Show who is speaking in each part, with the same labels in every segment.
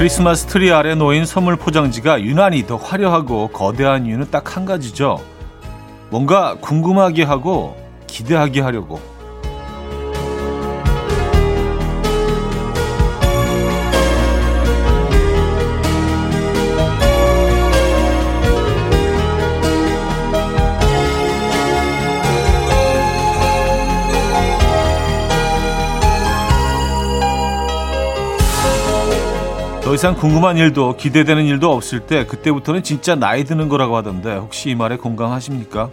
Speaker 1: 크리스마스 트리 아래 놓인 선물 포장지가 유난히 더 화려하고 거대한 이유는 딱 한 가지죠. 뭔가 궁금하게 하고 기대하게 하려고. 더 이상 궁금한 일도 기대되는 일도 없을 때 그때부터는 진짜 나이 드는 거라고 하던데 혹시 이 말에 공감하십니까?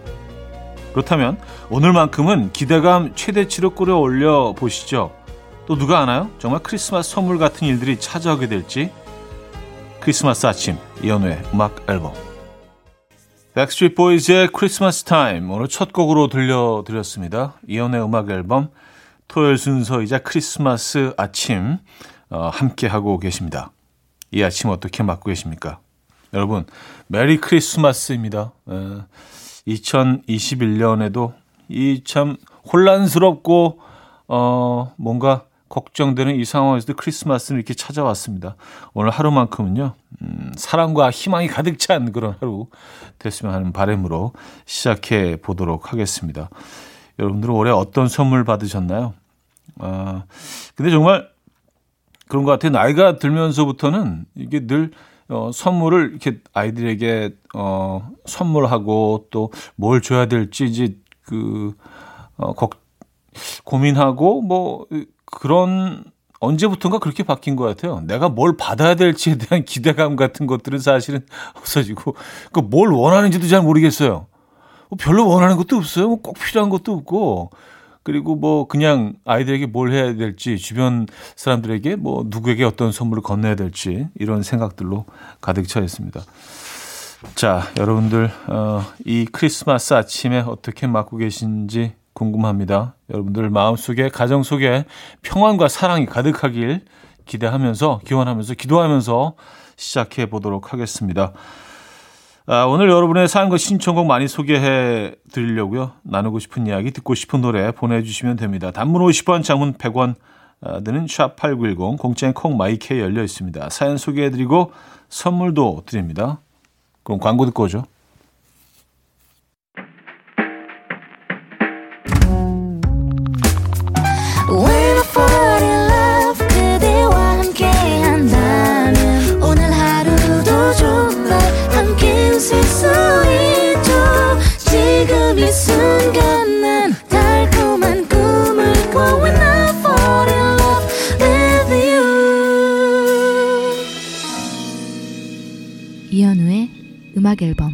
Speaker 1: 그렇다면 오늘만큼은 기대감 최대치로 끌어올려 보시죠. 또 누가 아나요? 정말 크리스마스 선물 같은 일들이 찾아오게 될지 크리스마스 아침 이현우의 음악 앨범 백스트리트 보이즈의 Christmas Time 오늘 첫 곡으로 들려드렸습니다. 이현우의 음악 앨범 토요일 순서이자 크리스마스 아침 어, 함께하고 계십니다. 이 아침 어떻게 맞고 계십니까? 여러분, 메리 크리스마스입니다. 에, 2021년에도 이 참 혼란스럽고 어 뭔가 걱정되는 이 상황에서도 크리스마스는 이렇게 찾아왔습니다. 오늘 하루만큼은요, 음, 사랑과 희망이 가득 찬 그런 하루 됐으면 하는 바람으로 시작해 보도록 하겠습니다. 여러분들은 올해 어떤 선물 받으셨나요? 아, 근데 정말 그런 것 같아요. 나이가 들면서부터는 이게 늘 어, 선물을 이렇게 아이들에게 어, 선물하고 또 뭘 줘야 될지 이제 그 어, 걱, 고민하고 뭐 그런 언제부턴가 그렇게 바뀐 것 같아요. 내가 뭘 받아야 될지에 대한 기대감 같은 것들은 사실은 없어지고 그 뭘 원하는지도 잘 모르겠어요. 뭐 별로 원하는 것도 없어요. 뭐꼭 필요한 것도 없고 그리고 뭐 그냥 아이들에게 뭘 해야 될지 주변 사람들에게 뭐 누구에게 어떤 선물을 건네야 될지 이런 생각들로 가득 차 있습니다. 자, 여러분들 어, 이 크리스마스 아침에 어떻게 맞고 계신지 궁금합니다. 여러분들 마음속에 가정 속에 평안과 사랑이 가득하길 기대하면서 기원하면서 기도하면서 시작해 보도록 하겠습니다. 아, 오늘 여러분의 사연과 신청곡 많이 소개해 드리려고요. 나누고 싶은 이야기, 듣고 싶은 노래 보내주시면 됩니다. 단문 50원, 장문 100원 드는 샵8910, 공짜인 콩 마이케 열려 있습니다. 사연 소개해 드리고 선물도 드립니다. 그럼 광고 듣고 오죠.
Speaker 2: 음악 앨범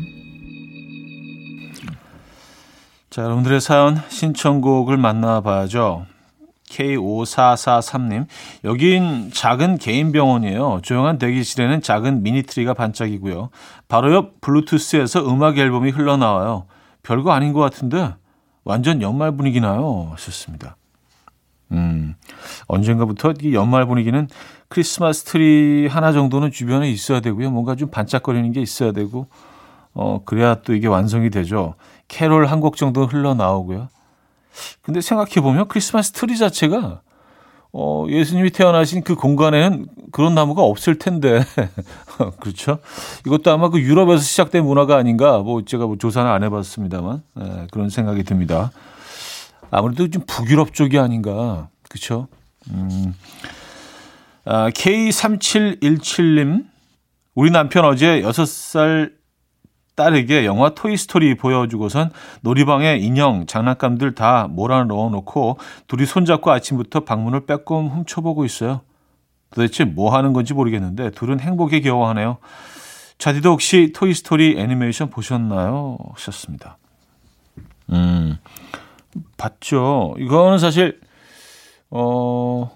Speaker 1: 자, 여러분들의 사연 신청곡을 만나봐야죠. K5443님, 여긴 작은 개인 병원이에요. 조용한 대기실에는 작은 미니트리가 반짝이고요. 바로 옆 블루투스에서 음악 앨범이 흘러나와요. 별거 아닌 것 같은데 완전 연말 분위기 나요. 하셨습니다. 음, 언젠가부터 이 연말 분위기는 크리스마스 트리 하나 정도는 주변에 있어야 되고요. 뭔가 좀 반짝거리는 게 있어야 되고, 어, 그래야 또 이게 완성이 되죠. 캐롤 한 곡 정도 흘러나오고요. 근데 생각해보면 크리스마스 트리 자체가, 어, 예수님이 태어나신 그 공간에는 그런 나무가 없을 텐데. 그렇죠? 이것도 아마 그 유럽에서 시작된 문화가 아닌가, 뭐 제가 뭐 조사는 안 해봤습니다만, 네, 그런 생각이 듭니다. 아무래도 좀 북유럽 쪽이 아닌가. 그쵸? 음. 아, K3717님. 우리 남편 어제 6살 딸에게 영화 토이스토리 보여주고선 놀이방에 인형, 장난감들 다 몰아넣어 놓고 둘이 손잡고 아침부터 방문을 빼꼼 훔쳐보고 있어요. 도대체 뭐 하는 건지 모르겠는데 둘은 행복에 겨워하네요. 차디도 혹시 토이스토리 애니메이션 보셨나요? 하셨습니다. 음, 봤죠. 이거는 사실 어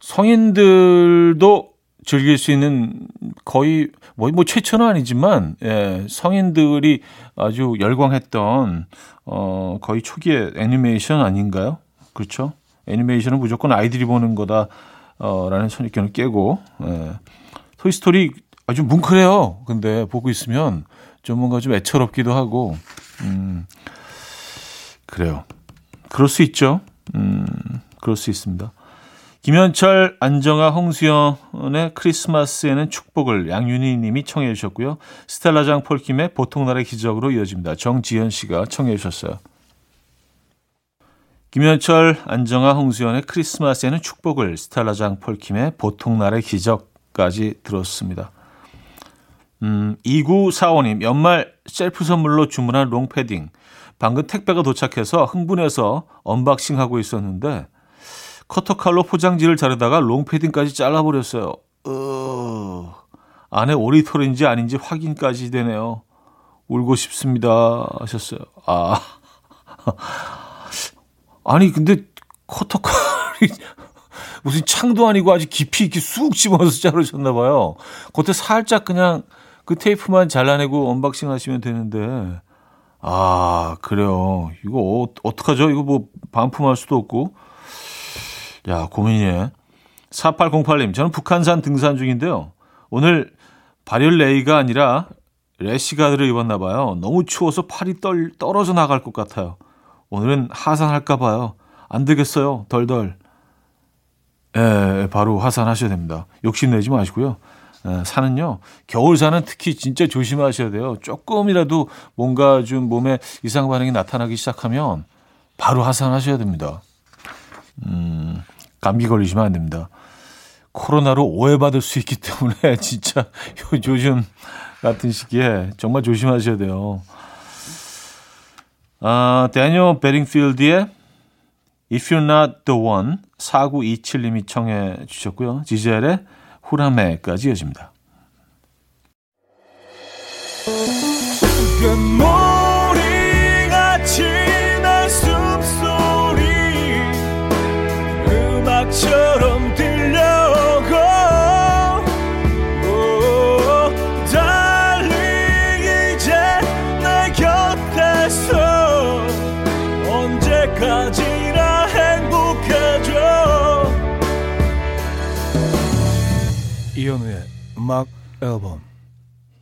Speaker 1: 성인들도 즐길 수 있는 거의 뭐, 뭐 최초는 아니지만 예, 성인들이 아주 열광했던 어 거의 초기의 애니메이션 아닌가요? 그렇죠? 애니메이션은 무조건 아이들이 보는 거다 어라는 선입견을 깨고 예. 토이스토리 아주 뭉클해요. 근데 보고 있으면 좀 뭔가 좀 애처롭기도 하고 음 그래요. 그럴 수 있죠. 음, 그럴 수 있습니다. 김현철, 안정아, 홍수연의 크리스마스에는 축복을 양윤희 님이 청해 주셨고요. 스텔라장 폴킴의 보통날의 기적으로 이어집니다. 정지현 씨가 청해 주셨어요. 김현철, 안정아, 홍수연의 크리스마스에는 축복을 스텔라장 폴킴의 보통날의 기적까지 들었습니다. 음, 2945님, 연말 셀프 선물로 주문한 롱패딩. 방금 택배가 도착해서 흥분해서 unboxing하고 있었는데 커터칼로 포장지를 자르다가 롱패딩까지 잘라버렸어요. 으, 안에 오리털인지 아닌지 확인까지 되네요. 울고 싶습니다. 하셨어요. 아. 아니, 근데 커터칼이 무슨 창도 아니고 아주 깊이 이렇게 쑥 집어서 자르셨나 봐요. 겉에 살짝 그냥 그 테이프만 잘라내고 unboxing 하시면 되는데. 아, 그래요. 이거 어, 어떡하죠? 이거 뭐 반품할 수도 없고. 야, 고민이네. 4808님, 저는 북한산 등산 중인데요. 오늘 발열 내의가 아니라 래시가드를 입었나 봐요. 너무 추워서 팔이 떨, 떨어져 나갈 것 같아요. 오늘은 하산할까 봐요. 안 되겠어요. 덜덜. 예, 바로 하산하셔야 됩니다. 욕심내지 마시고요. 예, 산은요, 겨울산은 특히 진짜 조심하셔야 돼요. 조금이라도 뭔가 좀 몸에 이상 반응이 나타나기 시작하면 바로 하산하셔야 됩니다. 음, 감기 걸리시면 안 됩니다. 코로나로 오해받을 수 있기 때문에 진짜 요즘 같은 시기에 정말 조심하셔야 돼요. 아, 데니얼 베링필드의 If You're Not The One 4927님이 청해 주셨고요. 지젤의 후라메까지 이어집니다. 이현우의 음악 앨범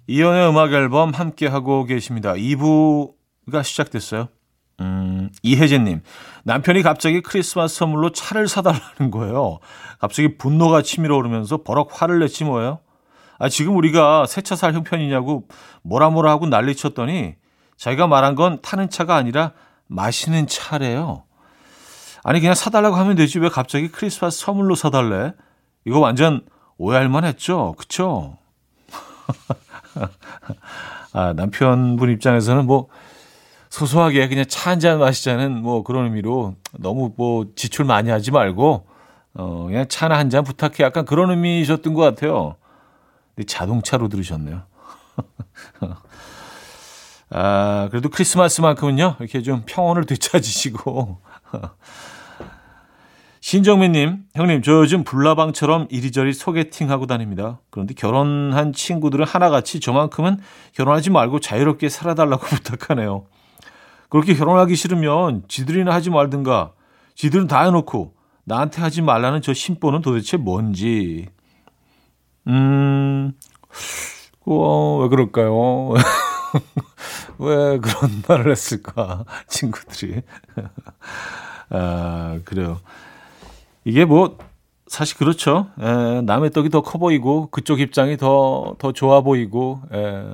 Speaker 1: 이현우의 음악 앨범 함께 하고 계십니다. 2부가 시작됐어요. 음, 이혜진님, 남편이 갑자기 크리스마스 선물로 차를 사달라는 거예요. 갑자기 분노가 치밀어 오르면서 버럭 화를 냈지 뭐예요. 아, 지금 우리가 새 차 살 형편이냐고 뭐라 뭐라 하고 난리 쳤더니 자기가 말한 건 타는 차가 아니라 마시는 차래요. 아니, 그냥 사달라고 하면 되지. 왜 갑자기 크리스마스 선물로 사달래? 이거 완전 오해할 만 했죠? 그쵸? 아, 남편분 입장에서는 뭐, 소소하게 그냥 차 한 잔 마시자는 뭐 그런 의미로 너무 뭐 지출 많이 하지 말고 어 그냥 차나 한 잔 부탁해 약간 그런 의미셨던 것 같아요. 근데 자동차로 들으셨네요. 아 그래도 크리스마스만큼은요 이렇게 좀 평온을 되찾으시고 신정민님, 형님, 저 요즘 불나방처럼 이리저리 소개팅하고 다닙니다. 그런데 결혼한 친구들은 하나같이 저만큼은 결혼하지 말고 자유롭게 살아달라고 부탁하네요. 그렇게 결혼하기 싫으면 지들이나 하지 말든가. 지들은 다 해놓고 나한테 하지 말라는 저 심보는 도대체 뭔지. 음, 어, 왜 그럴까요? 왜 그런 말을 했을까, 친구들이. 아, 그래요. 이게 뭐, 사실 그렇죠. 에, 남의 떡이 더 커 보이고, 그쪽 입장이 더, 더 좋아 보이고, 에,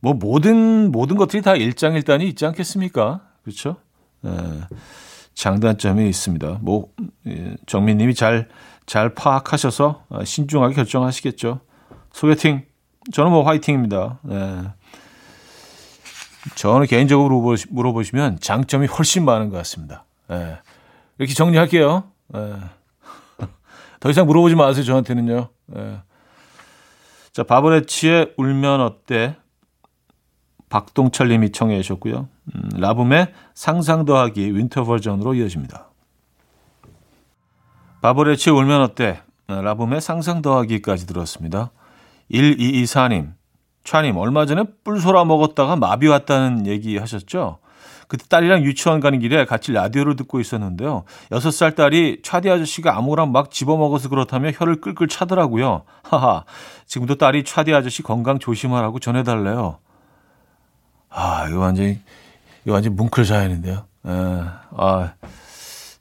Speaker 1: 뭐 모든 모든 것들이 다 일장일단이 있지 않겠습니까? 그렇죠? 예, 장단점이 있습니다. 뭐 예, 정민님이 잘 잘 파악하셔서 신중하게 결정하시겠죠. 소개팅 저는 뭐 화이팅입니다. 예. 저는 개인적으로 물어보시, 물어보시면 장점이 훨씬 많은 것 같습니다. 예. 이렇게 정리할게요. 예. 더 이상 물어보지 마세요. 저한테는요. 예. 자, 바버렛츠의 울면 어때? 박동철 님이 청해 주셨고요. 음, 라붐의 상상 더하기 winter 버전으로 이어집니다. 바버레치 울면 어때? 어, 라붐의 상상 더하기까지 들었습니다. 1224님, 차님, 얼마 전에 뿔소라 먹었다가 마비 왔다는 얘기 하셨죠? 그때 딸이랑 유치원 가는 길에 같이 라디오를 듣고 있었는데요. 6살 딸이 차디 아저씨가 아무거나 막 집어먹어서 그렇다며 혀를 끌끌 차더라고요. 하하, 지금도 딸이 차디 아저씨 건강 조심하라고 전해달래요. 아, 이거 완전히, 이거 완전 뭉클 자연인데요. 에, 아,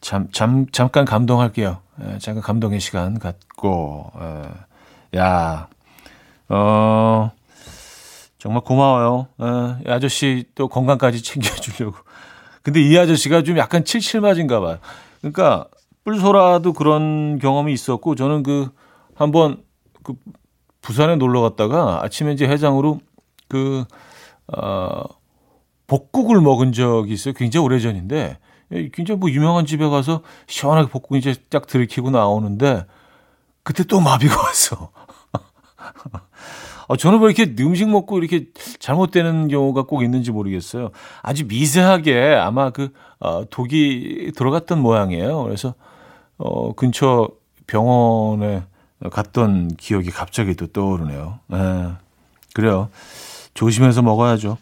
Speaker 1: 잠, 잠, 잠깐 감동할게요. 예, 잠깐 감동의 시간 갖고, 예, 야, 어, 정말 고마워요. 예, 아저씨 또 건강까지 챙겨주려고. 근데 이 아저씨가 좀 약간 칠칠맞은가 봐요. 그러니까, 뿔소라도 그런 경험이 있었고, 저는 그, 한번, 그, 부산에 놀러 갔다가 아침에 이제 해장으로 그, 어, 복국을 먹은 적이 있어요. 굉장히 오래 전인데, 예, 굉장히 뭐 유명한 집에 가서 시원하게 볶고 이제 딱 들이키고 나오는데 그때 또 마비가 왔어. 어, 저는 왜 이렇게 음식 먹고 이렇게 잘못되는 경우가 꼭 있는지 모르겠어요. 아주 미세하게 아마 그 어, 독이 들어갔던 모양이에요. 그래서 어, 근처 병원에 갔던 기억이 갑자기 또 떠오르네요. 예. 그래요. 조심해서 먹어야죠.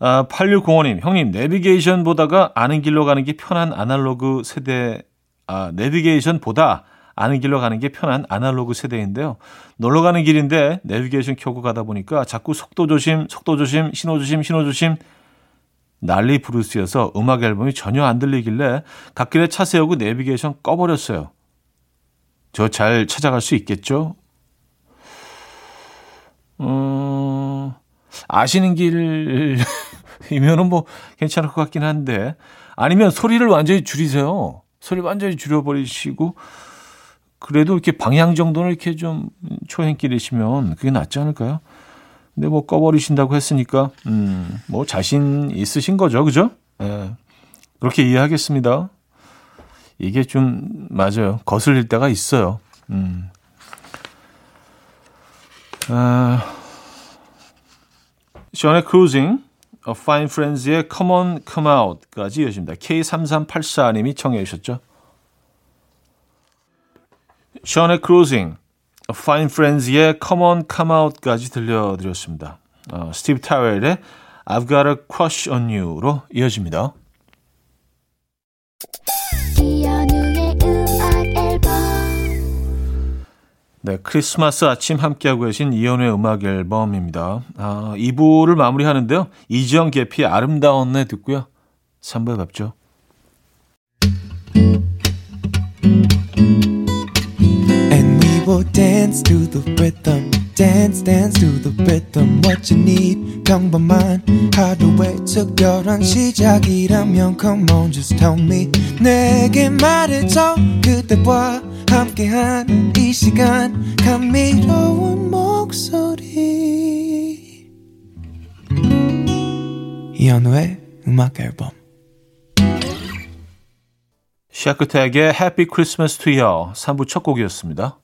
Speaker 1: 아, 8605님, 형님, 내비게이션 보다가 아는 길로 가는 게 편한 아날로그 세대, 아, 내비게이션 보다 아는 길로 가는 게 편한 아날로그 세대인데요. 놀러 가는 길인데 내비게이션 켜고 가다 보니까 자꾸 속도 조심, 속도 조심, 신호 조심, 신호 조심, 난리 브루스여서 음악 앨범이 전혀 안 들리길래 갓길에 차 세우고 내비게이션 꺼버렸어요. 저 잘 찾아갈 수 있겠죠? 어, 아시는 길이면은 뭐 괜찮을 것 같긴 한데 아니면 소리를 완전히 줄이세요. 소리 완전히 줄여버리시고 그래도 이렇게 방향 정도는 이렇게 좀 초행길이시면 그게 낫지 않을까요? 근데 뭐 꺼버리신다고 했으니까 음 뭐 자신 있으신 거죠, 그죠? 예. 그렇게 이해하겠습니다. 이게 좀 맞아요. 거슬릴 때가 있어요. 음. 아, 션의 Cruising, A Fine Frenzy의 Come On Come Out까지 이어집니다. K3384님이 청해 주셨죠. 션의 Cruising, Fine Frenzy의 Come On Come Out까지 들려드렸습니다. 어, 스티브 타웰의 I've Got a Crush on You로 이어집니다. 네, 크리스마스 아침 함께하고 계신 이연우의 음악 앨범입니다. 아, 2부를 마무리하는데요. 이지영 계피 아름다운 내 듣고요. 3부에 뵙죠. Will dance to the rhythm. dance dance to the rhythm what you need 평범한 하루의 특별한 시작이라면 come on just tell me 내게 말해줘 그대와 함께한 이 시간 감미로운 목소리 이현우의 음악 앨범 샤크택의 Happy Christmas to You 3부 첫 곡이었습니다.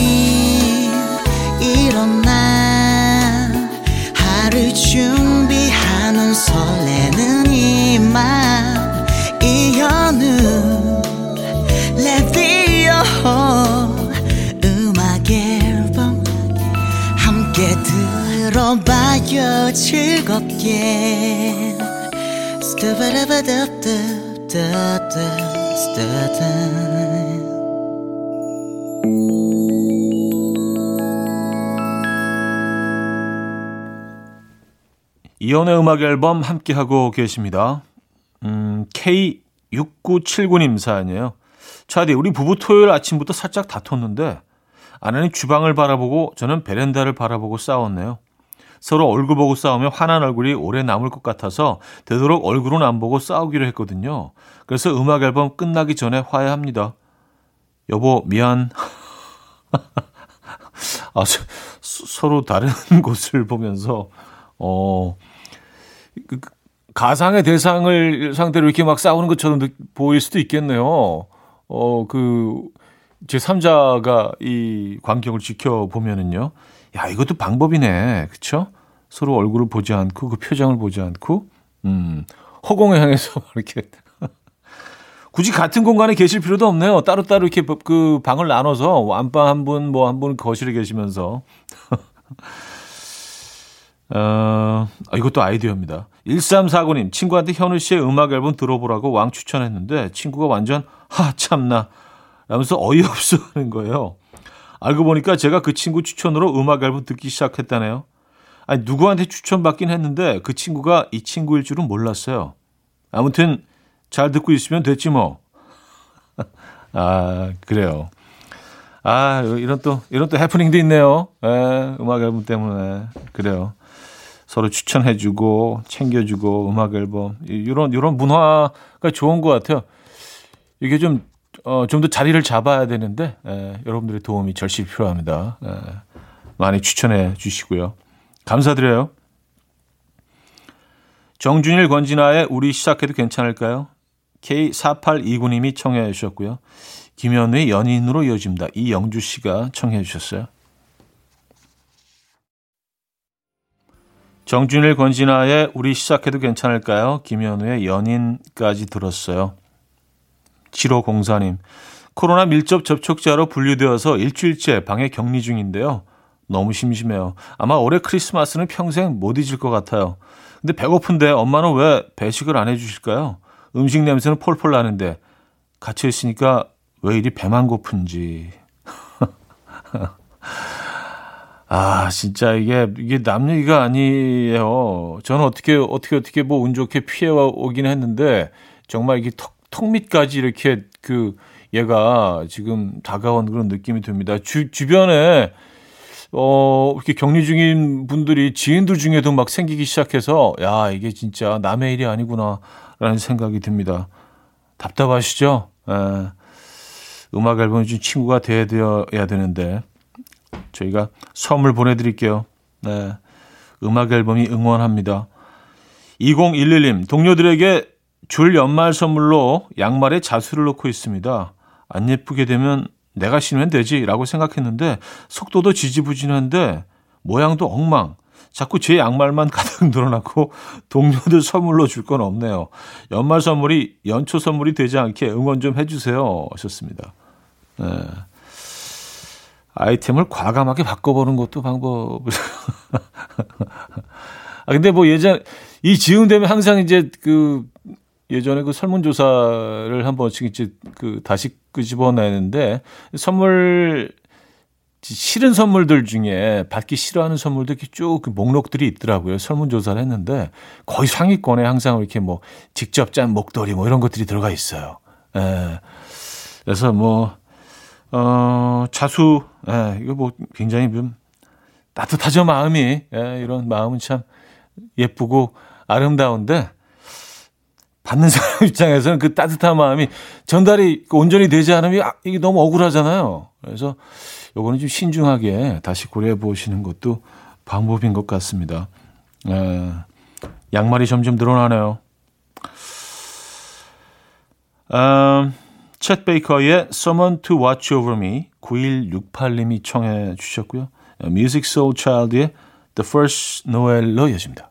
Speaker 1: 들어봐요 즐겁게 이연의 음악 앨범 함께하고 계십니다. 음, K6979님 사연이에요. 차디, 우리 부부 토요일 아침부터 살짝 다퉜는데 아내는 주방을 바라보고 저는 베란다를 바라보고 싸웠네요. 서로 얼굴 보고 싸우면 화난 얼굴이 오래 남을 것 같아서 되도록 얼굴은 안 보고 싸우기로 했거든요. 그래서 음악 앨범 끝나기 전에 화해합니다. 여보, 미안. 아, 서로 다른 곳을 보면서, 어, 그, 그, 가상의 대상을 상대로 이렇게 막 싸우는 것처럼 보일 수도 있겠네요. 어, 그, 제3자가 이 광경을 지켜보면은요. 야, 이것도 방법이네. 그쵸? 서로 얼굴을 보지 않고, 그 표정을 보지 않고, 음, 허공을 향해서 이렇게. 굳이 같은 공간에 계실 필요도 없네요. 따로따로 이렇게 그 방을 나눠서 안방 한 분, 뭐 한분 거실에 계시면서. 어, 아, 이것도 아이디어입니다. 1349님, 친구한테 현우 씨의 음악 앨범 들어보라고 왕 추천했는데 친구가 완전 하, 참나. 라면서 어이없어 하는 거예요. 알고 보니까 제가 그 친구 추천으로 음악 앨범 듣기 시작했다네요. 아니, 누구한테 추천받긴 했는데 그 친구가 이 친구일 줄은 몰랐어요. 아무튼 잘 듣고 있으면 됐지 뭐. 아, 그래요. 아, 이런 또, 이런 또 해프닝도 있네요. 에, 예, 음악 앨범 때문에. 그래요. 서로 추천해주고, 챙겨주고, 음악 앨범. 이런, 이런 문화가 좋은 것 같아요. 이게 좀 어, 좀 더 자리를 잡아야 되는데 에, 예, 여러분들의 도움이 절실히 필요합니다. 에, 예, 많이 추천해 주시고요. 감사드려요. 정준일 권진아의 우리 시작해도 괜찮을까요? K4829님이 청해 주셨고요. 김현우의 연인으로 이어집니다. 이영주 씨가 청해 주셨어요. 정준일 권진아의 우리 시작해도 괜찮을까요? 김현우의 연인까지 들었어요. 7504님. 코로나 밀접 접촉자로 분류되어서 일주일째 방에 격리 중인데요. 너무 심심해요. 아마 올해 크리스마스는 평생 못 잊을 것 같아요. 근데 배고픈데 엄마는 왜 배식을 안 해주실까요? 음식 냄새는 폴폴 나는데 갇혀 있으니까 왜 이리 배만 고픈지. 아, 진짜 이게, 이게 남 얘기가 아니에요. 저는 어떻게, 어떻게, 어떻게 뭐 운 좋게 피해 오긴 했는데, 정말 이게 턱, 턱 밑까지 이렇게 그 얘가 지금 다가온 그런 느낌이 듭니다. 주, 주변에 어, 이렇게 격리 중인 분들이 지인들 중에도 막 생기기 시작해서 야, 이게 진짜 남의 일이 아니구나 라는 생각이 듭니다. 답답하시죠? 에, 예. 음악 앨범 중 친구가 되어야 되는데 저희가 선물 보내드릴게요. 네. 음악 앨범이 응원합니다. 2011님, 동료들에게 줄 연말 선물로 양말에 자수를 넣고 있습니다. 안 예쁘게 되면 내가 신으면 되지라고 생각했는데 속도도 지지부진한데 모양도 엉망. 자꾸 제 양말만 가득 늘어나고 동료들 선물로 줄 건 없네요. 연말 선물이 연초 선물이 되지 않게 응원 좀 해주세요. 하셨습니다. 네. 아이템을 과감하게 바꿔보는 것도 방법. 아, 근데 뭐 예전, 이 지음 되면 항상 이제 그 예전에 그 설문조사를 한 번씩 이제 그 다시 끄집어내는데 선물 싫은 선물들 중에 받기 싫어하는 선물도 이렇게 쭉그 목록들이 있더라고요. 설문조사를 했는데 거의 상위권에 항상 이렇게 뭐 직접 짠 목도리 뭐 이런 것들이 들어가 있어요. 예. 그래서 뭐, 어, 자수, 예, 이거 뭐 굉장히 좀 따뜻하죠, 마음이. 예, 이런 마음은 참 예쁘고 아름다운데 받는 사람 입장에서는 그 따뜻한 마음이 전달이 그 온전히 되지 않으면 아, 이게 너무 억울하잖아요. 그래서 요거는 좀 신중하게 다시 고려해 보시는 것도 방법인 것 같습니다. 에, 양말이 점점 늘어나네요. 음, 챗 베이커의 Someone to Watch Over Me 9168님이 청해 주셨고요. Music Soul Child의 The First Noel로 이어집니다.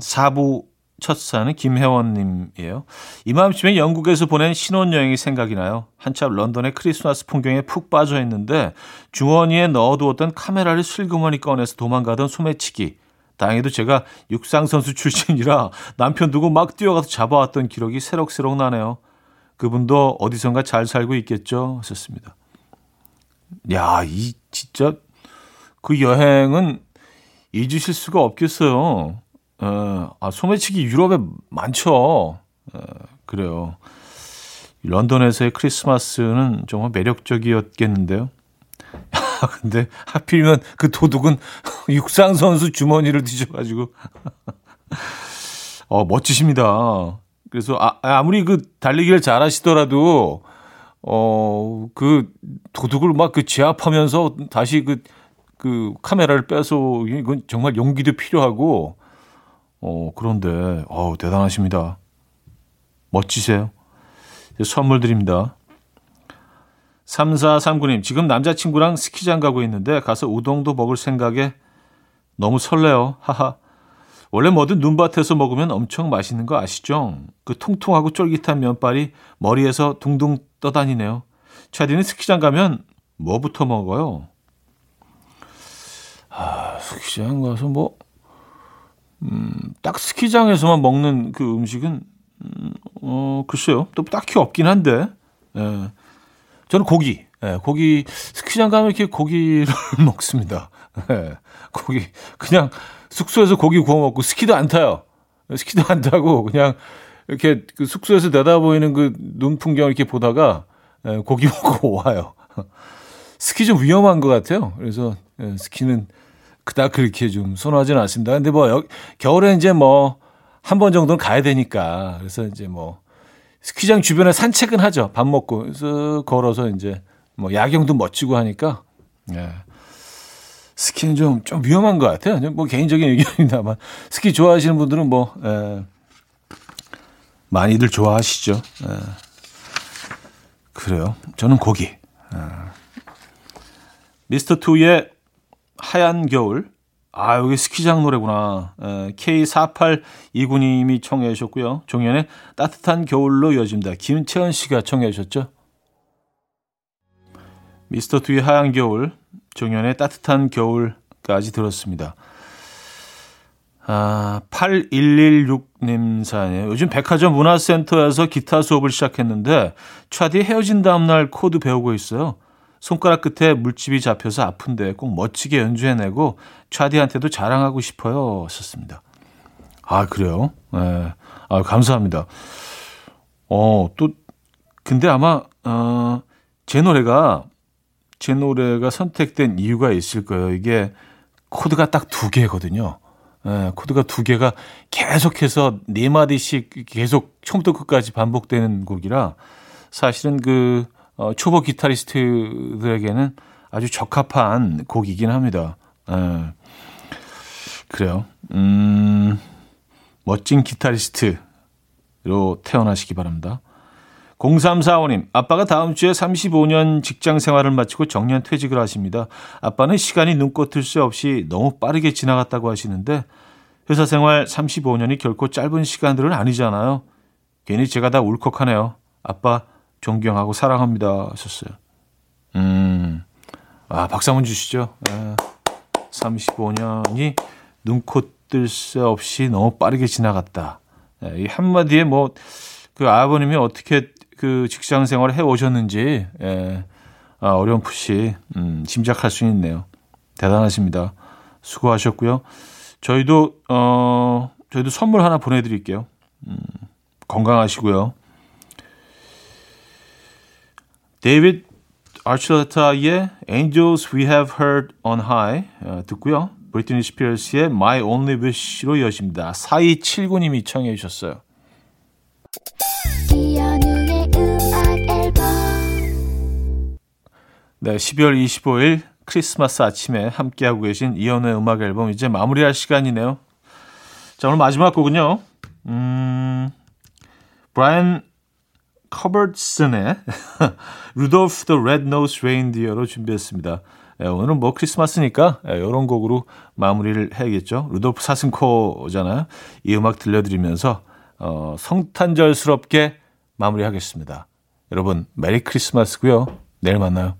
Speaker 1: 4부 첫 사는 김혜원님이에요. 이맘쯤에 영국에서 보낸 신혼여행이 생각이 나요. 한참 런던의 크리스마스 풍경에 푹 빠져 있는데 주머니에 넣어두었던 카메라를 슬그머니 꺼내서 도망가던 소매치기. 다행히도 제가 육상선수 출신이라 남편 두고 막 뛰어가서 잡아왔던 기록이 새록새록 나네요. 그분도 어디선가 잘 살고 있겠죠? 하셨습니다. 야, 이 진짜 그 여행은 잊으실 수가 없겠어요. 어, 아, 소매치기 유럽에 많죠. 어, 그래요. 런던에서의 크리스마스는 정말 매력적이었겠는데요. 근데 하필이면 그 도둑은 육상 선수 주머니를 뒤져가지고 어 멋지십니다. 그래서 아, 아무리 그 달리기를 잘하시더라도 어 그 도둑을 막 그 제압하면서 다시 그그 그 카메라를 빼서 이건 정말 용기도 필요하고 어, 그런데, 어우, 대단하십니다. 멋지세요. 선물 드립니다. 3439님, 지금 남자친구랑 스키장 가고 있는데 가서 우동도 먹을 생각에 너무 설레요. 하하. 원래 뭐든 눈밭에서 먹으면 엄청 맛있는 거 아시죠? 그 통통하고 쫄깃한 면발이 머리에서 둥둥 떠다니네요. 차디는 스키장 가면 뭐부터 먹어요? 아, 스키장 가서 뭐, 음, 딱 스키장에서만 먹는 그 음식은, 음, 어, 글쎄요. 또 딱히 없긴 한데, 예. 저는 고기, 예, 고기, 스키장 가면 이렇게 고기를 먹습니다. 예, 고기, 그냥 숙소에서 고기 구워 먹고 스키도 안 타요. 스키도 안 타고 그냥 이렇게 그 숙소에서 내다 보이는 그 눈 풍경을 이렇게 보다가 예, 고기 먹고 와요. 스키 좀 위험한 것 같아요. 그래서 예, 스키는 그닥 그렇게 좀 선호하지는 않습니다. 근데 뭐 여, 겨울에 이제 뭐 한 번 정도는 가야 되니까 그래서 이제 뭐 스키장 주변에 산책은 하죠. 밥 먹고 그래서 걸어서 이제 뭐 야경도 멋지고 하니까 예. 스키는 좀, 좀 위험한 것 같아요. 뭐 개인적인 의견입니다만 스키 좋아하시는 분들은 뭐 예. 많이들 좋아하시죠. 예. 그래요. 저는 고기. 예. 미스터 투의 하얀 겨울. 아, 여기 스키장 노래구나. K4829님이 청해 주셨고요. 종현의 따뜻한 겨울로 이어집니다. 김채은 씨가 청해 주셨죠. 미스터 투의 하얀 겨울, 종현의 따뜻한 겨울까지 들었습니다. 아, 8116님 사연이에요. 요즘 백화점 문화센터에서 기타 수업을 시작했는데 차디 헤어진 다음날 코드 배우고 있어요. 손가락 끝에 물집이 잡혀서 아픈데 꼭 멋지게 연주해내고 차디한테도 자랑하고 싶어요. 썼습니다. 아, 그래요? 네. 아, 감사합니다. 어, 또, 근데 아마, 어, 제 노래가, 제 노래가 선택된 이유가 있을 거예요. 이게 코드가 딱 두 개거든요. 예, 코드가 두 개가 계속해서 네 마디씩 계속 처음부터 끝까지 반복되는 곡이라 사실은 그 어, 초보 기타리스트들에게는 아주 적합한 곡이긴 합니다. 에, 그래요. 음, 멋진 기타리스트로 태어나시기 바랍니다. 0345님, 아빠가 다음 주에 35년 직장 생활을 마치고 정년 퇴직을 하십니다. 아빠는 시간이 눈꽃을 새 없이 너무 빠르게 지나갔다고 하시는데, 회사 생활 35년이 결코 짧은 시간들은 아니잖아요. 괜히 제가 다 울컥하네요. 아빠, 존경하고 사랑합니다 하셨어요. 음, 아, 한번 주시죠. 아, 35년이 눈꽃 붙들 새 없이 너무 빠르게 지나갔다. 예, 이 한마디에 뭐, 그 아버님이 어떻게 그 직장 생활을 해 오셨는지, 예, 아, 어렴풋이, 음, 짐작할 수 있네요. 대단하십니다. 수고하셨고요. 저희도, 어, 저희도 선물 하나 보내드릴게요. 음, 건강하시고요. 데이비드 아츌레타의 Angels We Have Heard on High 어, 듣고요. 브리트니 스피어스의 My Only Wish로 이어집니다. 4279님이 청해 주셨어요. 네, 12월 25일 크리스마스 아침에 함께하고 계신 이현우의 음악 앨범 이제 마무리할 시간이네요. 자, 오늘 마지막 곡은요. 음, 브라이언 컬버슨의 Rudolph the Red Nosed Reindeer로 준비했습니다. 예, 오늘은 뭐 크리스마스니까 예, 이런 곡으로 마무리를 해야겠죠. 루돌프 사슴코잖아요. 이 음악 들려드리면서 어, 성탄절스럽게 마무리하겠습니다. 여러분 Merry Christmas고요. 내일 만나요.